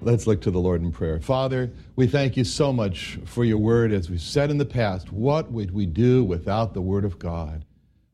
Let's look to the Lord in prayer. Father, we thank you so much for your word. As we've said in the past, what would we do without the word of God?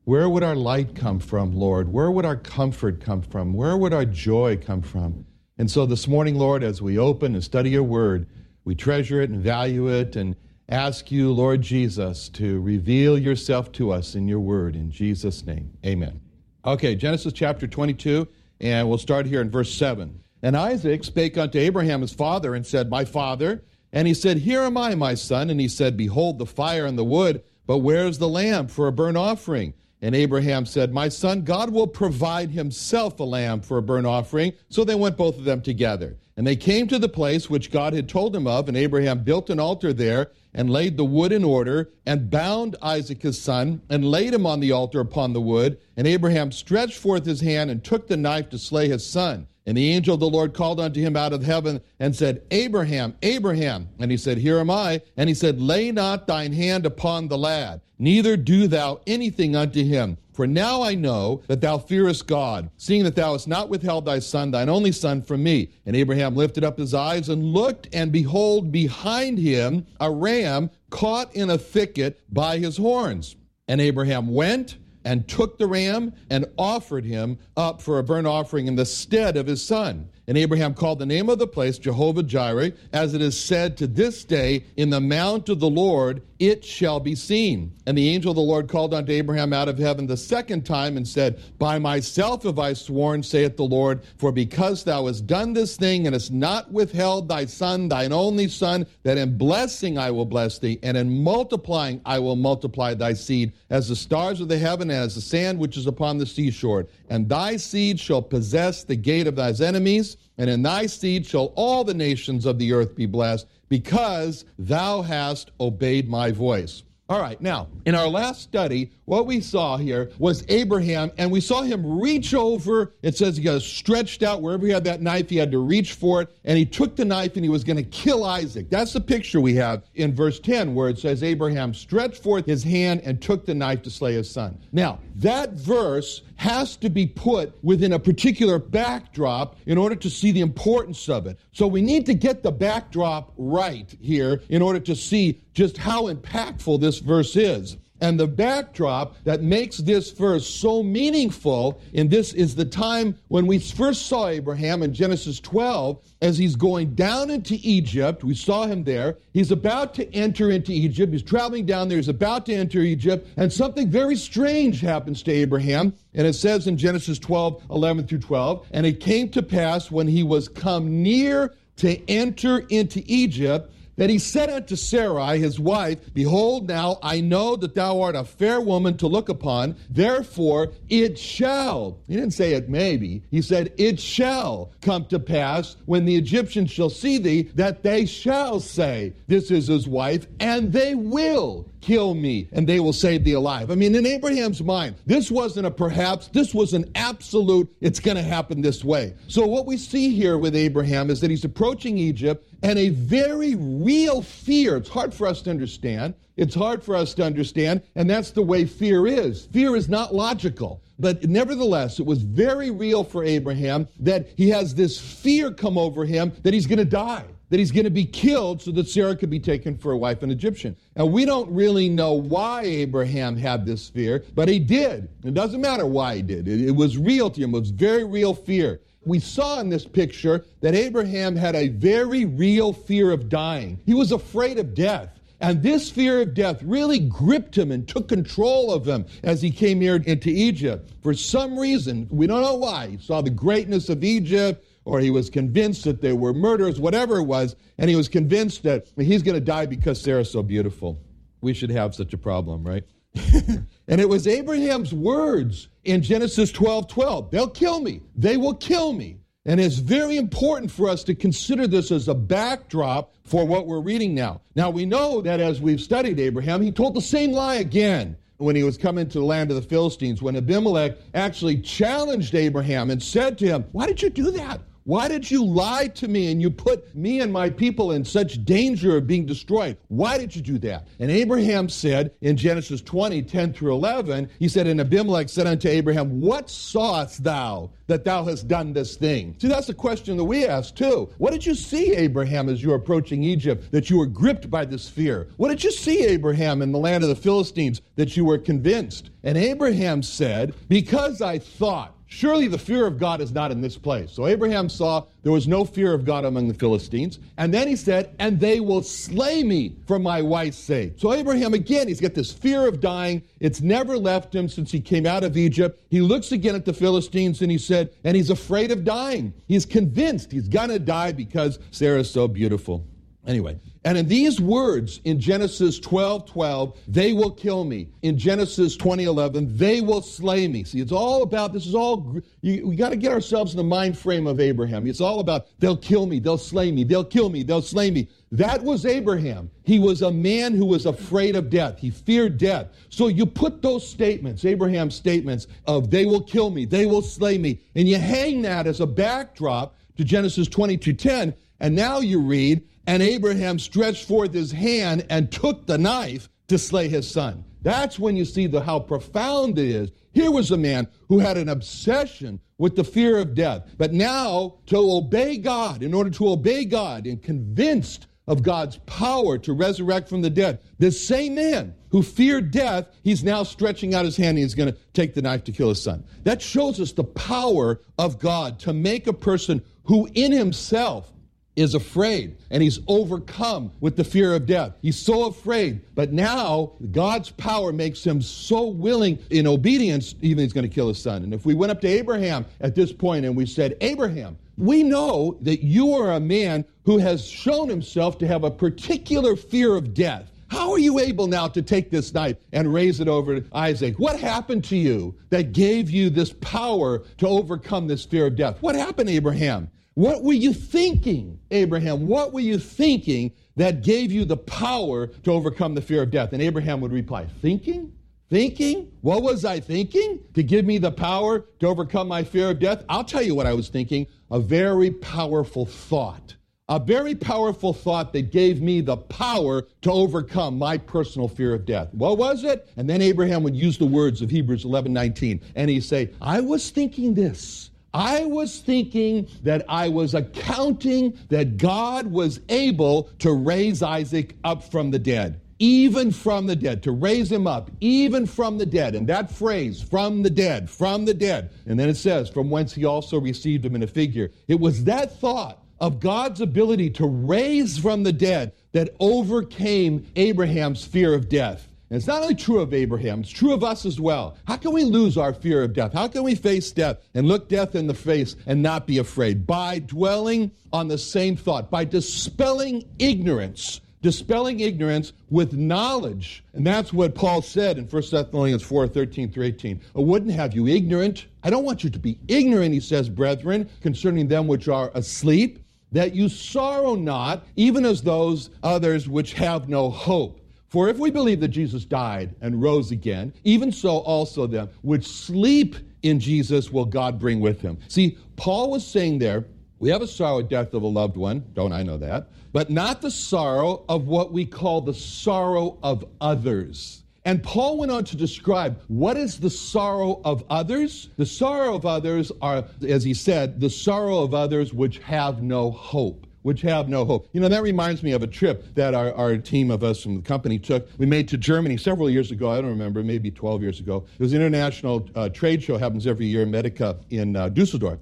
Where would our light come from, Lord? Where would our comfort come from? Where would our joy come from? And so this morning, Lord, as we open and study your word, we treasure it and value it and ask you, Lord Jesus, to reveal yourself to us in your word. In Jesus' name, amen. Okay, Genesis chapter 22, and we'll start here in verse 7. And Isaac spake unto Abraham his father and said, My father. And he said, Here am I, my son. And he said, Behold the fire and the wood, but where's the lamb for a burnt offering? And Abraham said, My son, God will provide himself a lamb for a burnt offering. So they went both of them together. And they came to the place which God had told him of, and Abraham built an altar there, and laid the wood in order, and bound Isaac his son, and laid him on the altar upon the wood. And Abraham stretched forth his hand, and took the knife to slay his son. And the angel of the Lord called unto him out of heaven and said, Abraham, Abraham. And he said, Here am I. And he said, Lay not thine hand upon the lad, neither do thou anything unto him. For now I know that thou fearest God, seeing that thou hast not withheld thy son, thine only son, from me. And Abraham lifted up his eyes and looked, and behold, behind him a ram caught in a thicket by his horns. And Abraham went and took the ram and offered him up for a burnt offering in the stead of his son. And Abraham called the name of the place Jehovah Jireh, as it is said to this day, In the mount of the Lord it shall be seen. And the angel of the Lord called unto Abraham out of heaven the second time and said, By myself have I sworn, saith the Lord, for because thou hast done this thing and hast not withheld thy son, thine only son, that in blessing I will bless thee, and in multiplying I will multiply thy seed, as the stars of the heaven and as the sand which is upon the seashore. And thy seed shall possess the gate of thy enemies and in thy seed shall all the nations of the earth be blessed, because thou hast obeyed my voice. All right, now, in our last study, what we saw here was Abraham, and we saw him reach over. It says he got stretched out wherever he had that knife, he had to reach for it, and he took the knife and he was going to kill Isaac. That's the picture we have in verse 10, where it says Abraham stretched forth his hand and took the knife to slay his son. Now, that verse has to be put within a particular backdrop in order to see the importance of it. So we need to get the backdrop right here in order to see just how impactful this verse is. And the backdrop that makes this verse so meaningful, and this is the time when we first saw Abraham in Genesis 12, as he's going down into Egypt. We saw him there. He's about to enter into Egypt. He's traveling down there. He's about to enter Egypt. And something very strange happens to Abraham. And it says in Genesis 12, 11 through 12, and it came to pass when he was come near to enter into Egypt that he said unto Sarai, his wife, Behold, now I know that thou art a fair woman to look upon, therefore it shall. He didn't say it maybe. He said, It shall come to pass when the Egyptians shall see thee, that they shall say, This is his wife, and they will kill me and they will save thee alive. I mean, in Abraham's mind, this wasn't a perhaps, this was an absolute, it's going to happen this way. So, what we see here with Abraham is that he's approaching Egypt and a very real fear. It's hard for us to understand. It's hard for us to understand, and that's the way fear is. Fear is not logical. But nevertheless, it was very real for Abraham that he has this fear come over him that he's going to die that he's going to be killed so that Sarah could be taken for a wife, an Egyptian. And we don't really know why Abraham had this fear, but he did. It doesn't matter why he did. It, it was real to him. It was very real fear. We saw in this picture that Abraham had a very real fear of dying. He was afraid of death. And this fear of death really gripped him and took control of him as he came here into Egypt. For some reason, we don't know why. He saw the greatness of Egypt, or he was convinced that there were murders, whatever it was, and he was convinced that he's going to die because Sarah's so beautiful. We should have such a problem, right? and it was Abraham's words in Genesis 12 12. They'll kill me. They will kill me. And it's very important for us to consider this as a backdrop for what we're reading now. Now, we know that as we've studied Abraham, he told the same lie again when he was coming to the land of the Philistines, when Abimelech actually challenged Abraham and said to him, Why did you do that? Why did you lie to me and you put me and my people in such danger of being destroyed? Why did you do that? And Abraham said in Genesis 20, 10 through 11, he said, And Abimelech said unto Abraham, What sawest thou that thou hast done this thing? See, that's the question that we ask too. What did you see, Abraham, as you were approaching Egypt, that you were gripped by this fear? What did you see, Abraham, in the land of the Philistines, that you were convinced? And Abraham said, Because I thought, Surely the fear of God is not in this place. So Abraham saw there was no fear of God among the Philistines. And then he said, And they will slay me for my wife's sake. So Abraham, again, he's got this fear of dying. It's never left him since he came out of Egypt. He looks again at the Philistines and he said, And he's afraid of dying. He's convinced he's going to die because Sarah's so beautiful. Anyway, and in these words in Genesis 12 12, they will kill me. In Genesis 20 11, they will slay me. See, it's all about this is all, you, we got to get ourselves in the mind frame of Abraham. It's all about they'll kill me, they'll slay me, they'll kill me, they'll slay me. That was Abraham. He was a man who was afraid of death. He feared death. So you put those statements, Abraham's statements of they will kill me, they will slay me, and you hang that as a backdrop to Genesis 22 10, and now you read, and Abraham stretched forth his hand and took the knife to slay his son. That's when you see the, how profound it is. Here was a man who had an obsession with the fear of death, but now to obey God, in order to obey God, and convinced of God's power to resurrect from the dead. This same man who feared death, he's now stretching out his hand and he's going to take the knife to kill his son. That shows us the power of God to make a person who in himself is afraid and he's overcome with the fear of death. He's so afraid, but now God's power makes him so willing in obedience, even he's going to kill his son. And if we went up to Abraham at this point and we said, Abraham, we know that you are a man who has shown himself to have a particular fear of death. How are you able now to take this knife and raise it over Isaac? What happened to you that gave you this power to overcome this fear of death? What happened, Abraham? What were you thinking, Abraham? What were you thinking that gave you the power to overcome the fear of death? And Abraham would reply, Thinking? Thinking? What was I thinking to give me the power to overcome my fear of death? I'll tell you what I was thinking a very powerful thought. A very powerful thought that gave me the power to overcome my personal fear of death. What was it? And then Abraham would use the words of Hebrews 11 19, and he'd say, I was thinking this I was thinking that I was accounting that God was able to raise Isaac up from the dead, even from the dead, to raise him up, even from the dead. And that phrase, from the dead, from the dead. And then it says, from whence he also received him in a figure. It was that thought of God's ability to raise from the dead that overcame Abraham's fear of death. And it's not only true of Abraham, it's true of us as well. How can we lose our fear of death? How can we face death and look death in the face and not be afraid? By dwelling on the same thought, by dispelling ignorance, dispelling ignorance with knowledge. And that's what Paul said in 1 Thessalonians 4 13 through 18. I wouldn't have you ignorant. I don't want you to be ignorant, he says, brethren, concerning them which are asleep, that you sorrow not, even as those others which have no hope. For if we believe that Jesus died and rose again, even so also them which sleep in Jesus will God bring with him. See, Paul was saying there, we have a sorrow at death of a loved one, don't I know that? But not the sorrow of what we call the sorrow of others. And Paul went on to describe what is the sorrow of others. The sorrow of others are, as he said, the sorrow of others which have no hope which have no hope. You know, that reminds me of a trip that our, our team of us from the company took. We made to Germany several years ago. I don't remember, maybe 12 years ago. It was an international uh, trade show, happens every year, Medica in uh, Dusseldorf.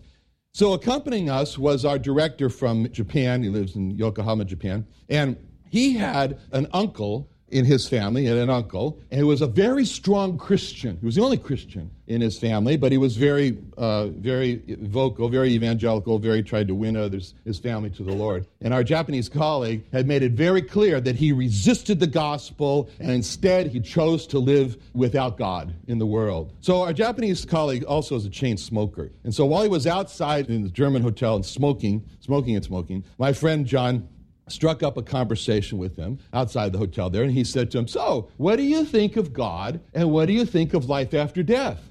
So accompanying us was our director from Japan. He lives in Yokohama, Japan. And he had an uncle in his family and an uncle, and he was a very strong Christian. He was the only Christian in his family, but he was very, uh, very vocal, very evangelical, very tried to win others, his family to the Lord. And our Japanese colleague had made it very clear that he resisted the gospel, and instead he chose to live without God in the world. So our Japanese colleague also is a chain smoker, and so while he was outside in the German hotel and smoking, smoking and smoking, my friend John struck up a conversation with him outside the hotel there, and he said to him, So, what do you think of God, and what do you think of life after death?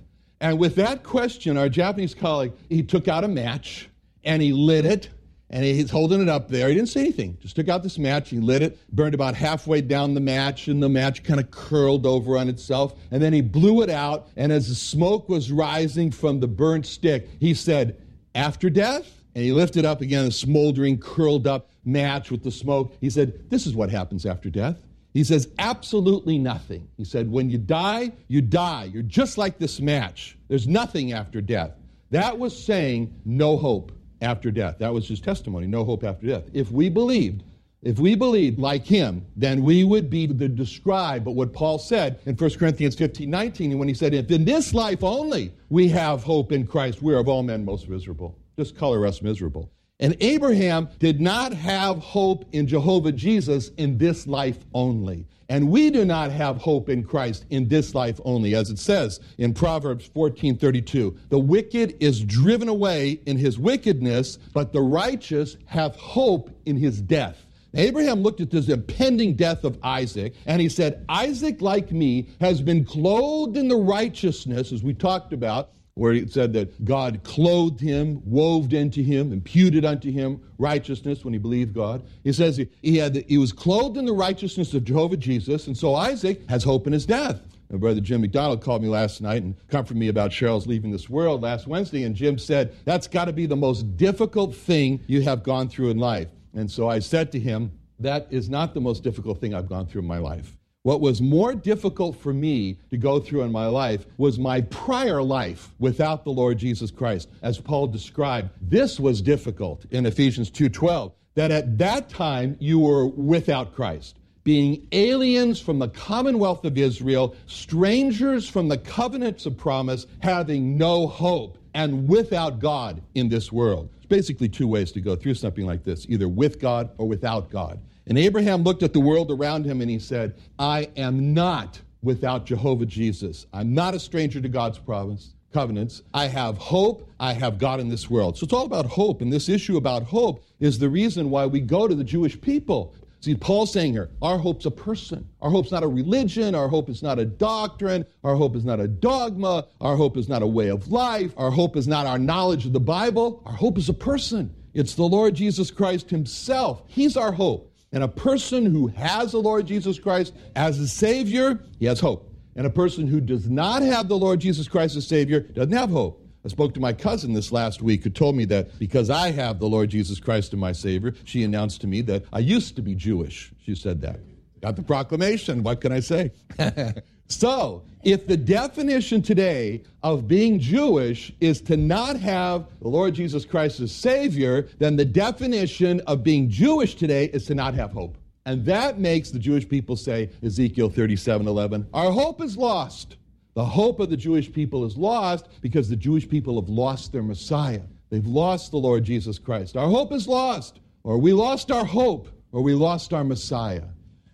And with that question, our Japanese colleague, he took out a match and he lit it, and he's holding it up there. He didn't say anything, just took out this match, he lit it, burned about halfway down the match, and the match kind of curled over on itself. And then he blew it out, and as the smoke was rising from the burnt stick, he said, After death? And he lifted up again a smoldering, curled up match with the smoke. He said, This is what happens after death. He says, Absolutely nothing. He said, When you die, you die. You're just like this match. There's nothing after death. That was saying no hope after death. That was his testimony, no hope after death. If we believed, if we believed like him, then we would be the described, but what Paul said in 1 Corinthians 15 19, when he said, If in this life only we have hope in Christ, we are of all men most miserable. Just color us miserable. And Abraham did not have hope in Jehovah Jesus in this life only. And we do not have hope in Christ in this life only, as it says in Proverbs 14:32. The wicked is driven away in his wickedness, but the righteous have hope in his death. Abraham looked at this impending death of Isaac and he said, Isaac, like me, has been clothed in the righteousness, as we talked about, where it said that God clothed him, wove into him, imputed unto him righteousness when he believed God. He says he, he, had the, he was clothed in the righteousness of Jehovah Jesus, and so Isaac has hope in his death. My brother Jim McDonald called me last night and comforted me about Cheryl's leaving this world last Wednesday, and Jim said, That's got to be the most difficult thing you have gone through in life. And so I said to him, That is not the most difficult thing I've gone through in my life. What was more difficult for me to go through in my life was my prior life without the Lord Jesus Christ. As Paul described, this was difficult in Ephesians 2:12, that at that time you were without Christ, being aliens from the commonwealth of Israel, strangers from the covenants of promise, having no hope and without God in this world. It's basically two ways to go through something like this, either with God or without God. And Abraham looked at the world around him and he said, I am not without Jehovah Jesus. I'm not a stranger to God's province, covenants. I have hope. I have God in this world. So it's all about hope. And this issue about hope is the reason why we go to the Jewish people. See, Paul's saying here, our hope's a person. Our hope's not a religion. Our hope is not a doctrine. Our hope is not a dogma. Our hope is not a way of life. Our hope is not our knowledge of the Bible. Our hope is a person. It's the Lord Jesus Christ Himself. He's our hope. And a person who has the Lord Jesus Christ as a Savior, he has hope. And a person who does not have the Lord Jesus Christ as Savior doesn't have hope. I spoke to my cousin this last week who told me that because I have the Lord Jesus Christ as my Savior, she announced to me that I used to be Jewish. She said that. Got the proclamation. What can I say? So, if the definition today of being Jewish is to not have the Lord Jesus Christ as Savior, then the definition of being Jewish today is to not have hope. And that makes the Jewish people say, Ezekiel 37 11, our hope is lost. The hope of the Jewish people is lost because the Jewish people have lost their Messiah. They've lost the Lord Jesus Christ. Our hope is lost, or we lost our hope, or we lost our Messiah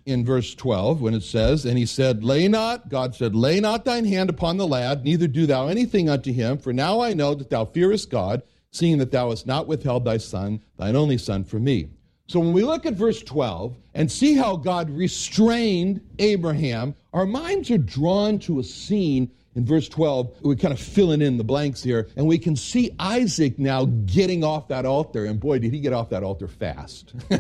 in verse 12 when it says, And he said, Lay not, God said, Lay not thine hand upon the lad, neither do thou anything unto him, for now I know that thou fearest God, seeing that thou hast not withheld thy son, thine only son, from me. So when we look at verse 12 and see how God restrained Abraham, our minds are drawn to a scene in verse 12, we're kind of filling in the blanks here, and we can see Isaac now getting off that altar. And boy, did he get off that altar fast.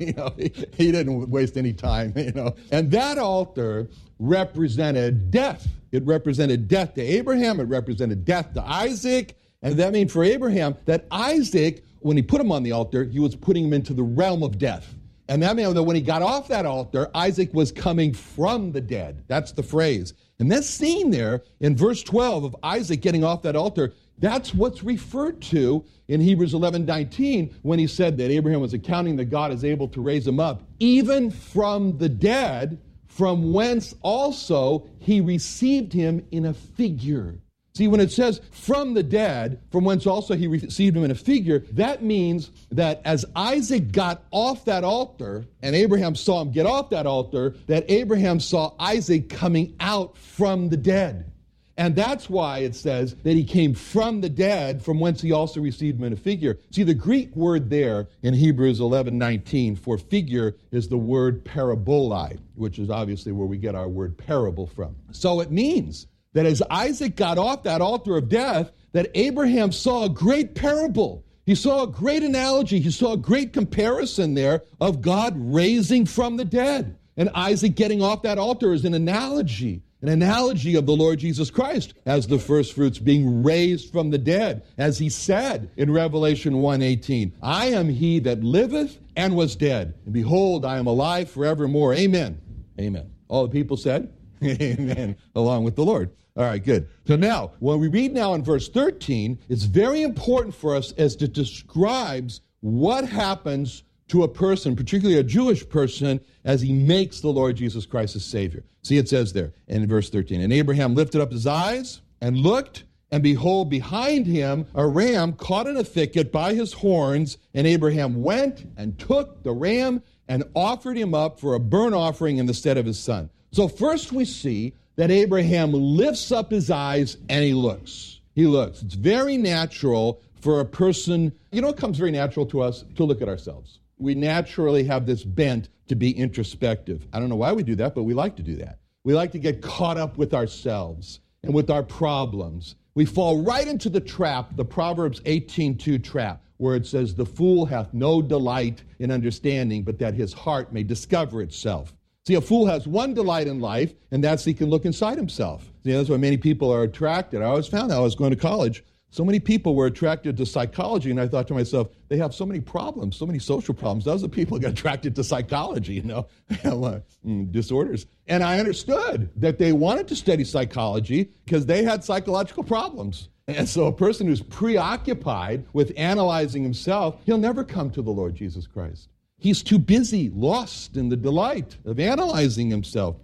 you know, he, he didn't waste any time, you know. And that altar represented death. It represented death to Abraham, it represented death to Isaac. And that means for Abraham that Isaac, when he put him on the altar, he was putting him into the realm of death. And that meant that when he got off that altar, Isaac was coming from the dead. That's the phrase. And that scene there in verse 12 of Isaac getting off that altar That's what's referred to in Hebrews 11 19 when he said that Abraham was accounting that God is able to raise him up, even from the dead, from whence also he received him in a figure. See, when it says from the dead, from whence also he received him in a figure, that means that as Isaac got off that altar and Abraham saw him get off that altar, that Abraham saw Isaac coming out from the dead. And that's why it says that he came from the dead, from whence he also received him in a figure. See, the Greek word there in Hebrews 11 19 for figure is the word parabolai, which is obviously where we get our word parable from. So it means that as Isaac got off that altar of death, that Abraham saw a great parable. He saw a great analogy. He saw a great comparison there of God raising from the dead. And Isaac getting off that altar is an analogy, an analogy of the Lord Jesus Christ as the first fruits being raised from the dead. As he said in Revelation 1:18, I am he that liveth and was dead, and behold, I am alive forevermore. Amen. Amen. All the people said, Amen, along with the Lord. All right, good. So now, when we read now in verse 13, it's very important for us as it describes what happens to a person, particularly a Jewish person, as he makes the Lord Jesus Christ his Savior. See, it says there in verse 13, and Abraham lifted up his eyes and looked, and behold, behind him a ram caught in a thicket by his horns, and Abraham went and took the ram and offered him up for a burnt offering in the stead of his son. So first we see that Abraham lifts up his eyes and he looks. He looks. It's very natural for a person, you know, it comes very natural to us to look at ourselves. We naturally have this bent to be introspective. I don't know why we do that, but we like to do that. We like to get caught up with ourselves and with our problems. We fall right into the trap, the Proverbs 18:2 trap, where it says, "The fool hath no delight in understanding, but that his heart may discover itself." See, a fool has one delight in life, and that's he can look inside himself. See, that's why many people are attracted. I always found that I was going to college. So many people were attracted to psychology, and I thought to myself, they have so many problems, so many social problems. Those are people who got attracted to psychology, you know, mm, disorders. And I understood that they wanted to study psychology because they had psychological problems. And so a person who's preoccupied with analyzing himself, he'll never come to the Lord Jesus Christ. He's too busy, lost in the delight of analyzing himself.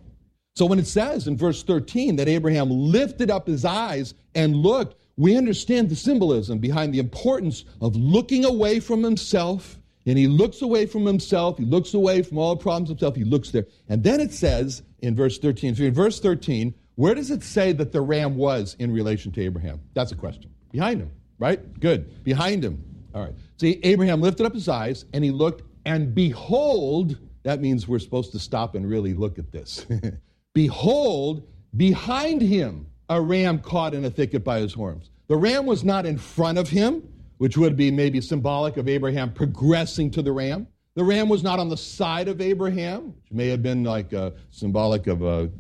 So when it says in verse 13 that Abraham lifted up his eyes and looked, we understand the symbolism behind the importance of looking away from himself. And he looks away from himself. He looks away from all problems himself. He looks there. And then it says in verse 13, so in verse 13, where does it say that the ram was in relation to Abraham? That's a question. Behind him, right? Good. Behind him. All right. See, Abraham lifted up his eyes and he looked, and behold, that means we're supposed to stop and really look at this. behold, behind him, a ram caught in a thicket by his horns. The ram was not in front of him, which would be maybe symbolic of Abraham progressing to the ram. The ram was not on the side of Abraham, which may have been like a symbolic of a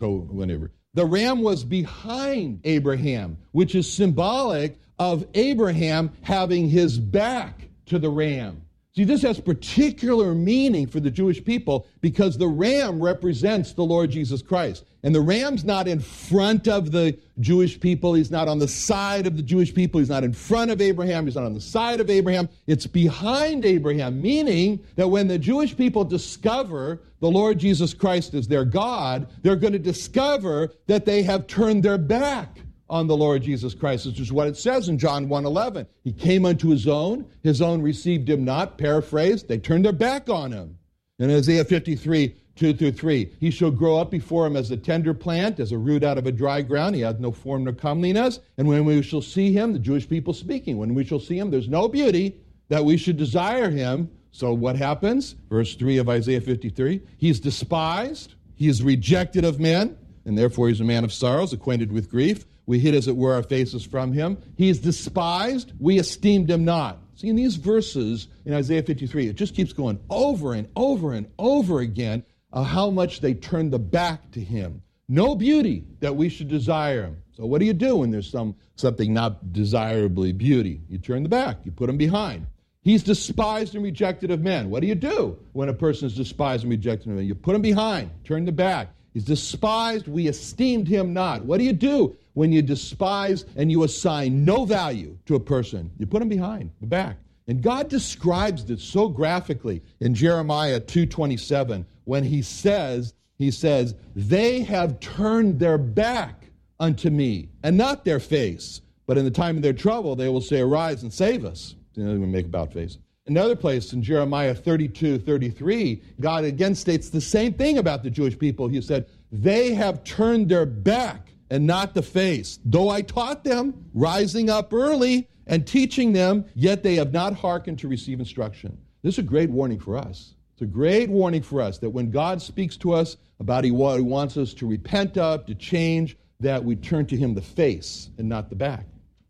co whatever. The ram was behind Abraham, which is symbolic of Abraham having his back to the ram. See, this has particular meaning for the Jewish people because the ram represents the Lord Jesus Christ. And the ram's not in front of the Jewish people. He's not on the side of the Jewish people. He's not in front of Abraham. He's not on the side of Abraham. It's behind Abraham, meaning that when the Jewish people discover the Lord Jesus Christ as their God, they're going to discover that they have turned their back on the Lord Jesus Christ. This is what it says in John 1:11. He came unto his own, his own received him not. Paraphrased, they turned their back on him. In Isaiah 53, 2 through 3, he shall grow up before him as a tender plant, as a root out of a dry ground. He has no form nor comeliness. And when we shall see him, the Jewish people speaking, when we shall see him, there's no beauty that we should desire him. So what happens? Verse 3 of Isaiah 53 He's despised, he is rejected of men, and therefore he's a man of sorrows, acquainted with grief. We hid, as it were, our faces from him. He is despised. We esteemed him not. See, in these verses in Isaiah 53, it just keeps going over and over and over again of how much they turned the back to him. No beauty that we should desire him. So what do you do when there's some something not desirably beauty? You turn the back. You put him behind. He's despised and rejected of men. What do you do when a person is despised and rejected of men? You put him behind, turn the back. He's despised, we esteemed him not. What do you do when you despise and you assign no value to a person, you put them behind the back. And God describes this so graphically in Jeremiah 2:27 when he says, he says, "They have turned their back unto me and not their face, but in the time of their trouble they will say, arise and save us." You know, they make about face. Another place in Jeremiah 32, 33, God again states the same thing about the Jewish people. He said, They have turned their back and not the face. Though I taught them, rising up early and teaching them, yet they have not hearkened to receive instruction. This is a great warning for us. It's a great warning for us that when God speaks to us about what he wants us to repent of, to change, that we turn to him the face and not the back.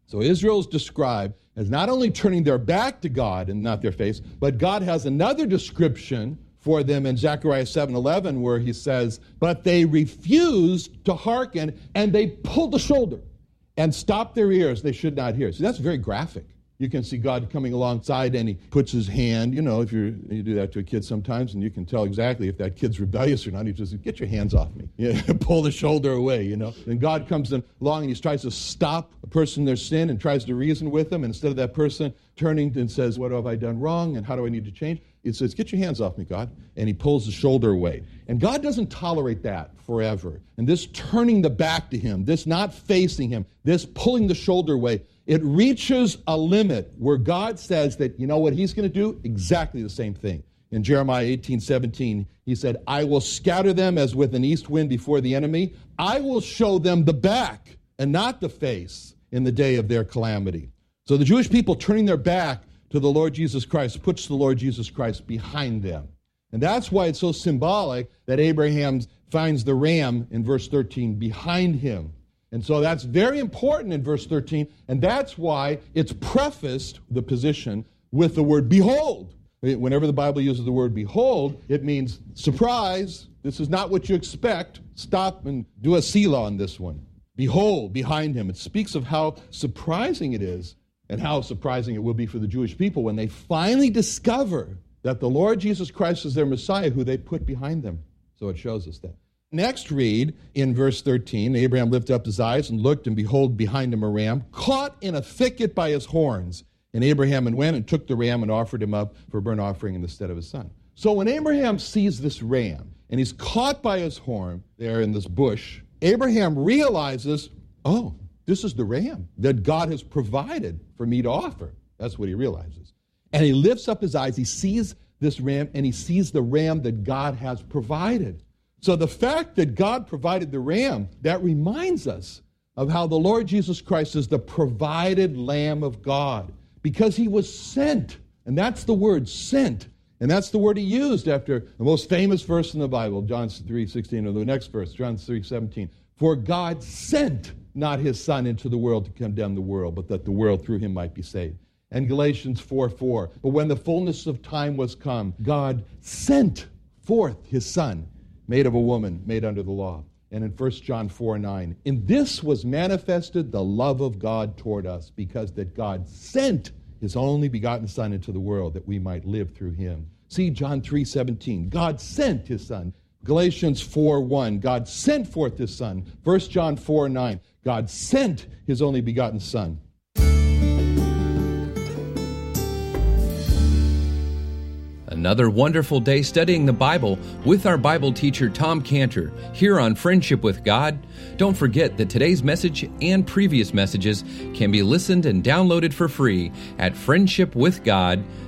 So Israel is described as not only turning their back to God and not their face, but God has another description for them in Zechariah 7:11 where he says, "But they refused to hearken and they pulled the shoulder and stopped their ears they should not hear." See, that's very graphic. You can see God coming alongside and he puts his hand, you know, if you you do that to a kid sometimes and you can tell exactly if that kid's rebellious or not. He just get your hands off me. Yeah, pull the shoulder away, you know. And God comes along and he tries to stop a person in their sin and tries to reason with them. And instead of that person turning and says, What have I done wrong and how do I need to change? He says, Get your hands off me, God. And he pulls the shoulder away. And God doesn't tolerate that forever. And this turning the back to him, this not facing him, this pulling the shoulder away, it reaches a limit where God says that, you know what he's going to do? Exactly the same thing. In Jeremiah 18, 17, he said, I will scatter them as with an east wind before the enemy. I will show them the back and not the face in the day of their calamity. So the Jewish people turning their back to the Lord Jesus Christ puts the Lord Jesus Christ behind them. And that's why it's so symbolic that Abraham finds the ram in verse 13 behind him. And so that's very important in verse 13, and that's why it's prefaced, the position, with the word behold. Whenever the Bible uses the word behold, it means surprise. This is not what you expect. Stop and do a Selah on this one. Behold, behind him. It speaks of how surprising it is and how surprising it will be for the Jewish people when they finally discover that the Lord Jesus Christ is their Messiah who they put behind them. So it shows us that. Next, read in verse 13 Abraham lifted up his eyes and looked, and behold, behind him a ram, caught in a thicket by his horns. And Abraham went and took the ram and offered him up for a burnt offering in the stead of his son. So when Abraham sees this ram and he's caught by his horn there in this bush, Abraham realizes, oh, this is the ram that God has provided for me to offer. That's what he realizes. And he lifts up his eyes, he sees this ram, and he sees the ram that God has provided. So the fact that God provided the ram, that reminds us of how the Lord Jesus Christ is the provided Lamb of God because he was sent. And that's the word, sent. And that's the word he used after the most famous verse in the Bible, John 3 16, or the next verse, John 3 17. For God sent not his Son into the world to condemn the world, but that the world through him might be saved. And Galatians 4 4. But when the fullness of time was come, God sent forth his Son, made of a woman, made under the law. And in 1 John 4 9, in this was manifested the love of God toward us, because that God sent his only begotten Son into the world that we might live through him. See John 3 17. God sent his Son. Galatians 4 1, God sent forth his Son. 1 John 4 9, God sent his only begotten Son. Another wonderful day studying the Bible with our Bible teacher Tom Cantor here on Friendship with God. Don't forget that today's message and previous messages can be listened and downloaded for free at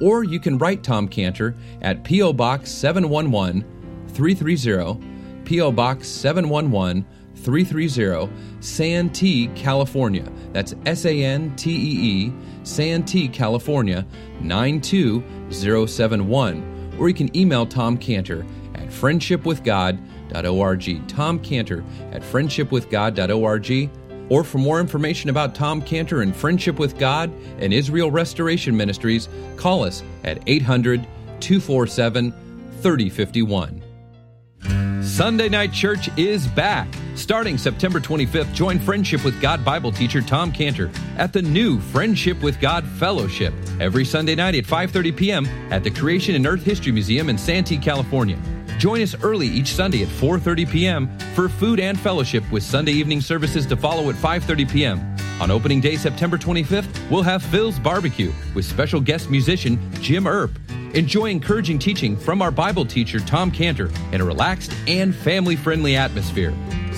Or you can write Tom Cantor at P.O. Box 711 330, P.O. Box 711 330, Santee, California. That's S A N T E E, Santee, California 92071. Or you can email Tom Cantor at friendshipwithgod.org. Tom Cantor at friendshipwithgod.org. Or for more information about Tom Cantor and Friendship with God and Israel Restoration Ministries, call us at 800 247 3051. Sunday Night Church is back. Starting September 25th, join Friendship with God Bible teacher Tom Cantor at the new Friendship with God Fellowship every Sunday night at 5:30 p.m. at the Creation and Earth History Museum in Santee, California. Join us early each Sunday at 4:30 p.m. for food and fellowship with Sunday evening services to follow at 5:30 p.m. On opening day September 25th, we'll have Phil's Barbecue with special guest musician Jim Earp. Enjoy encouraging teaching from our Bible teacher Tom Cantor in a relaxed and family-friendly atmosphere.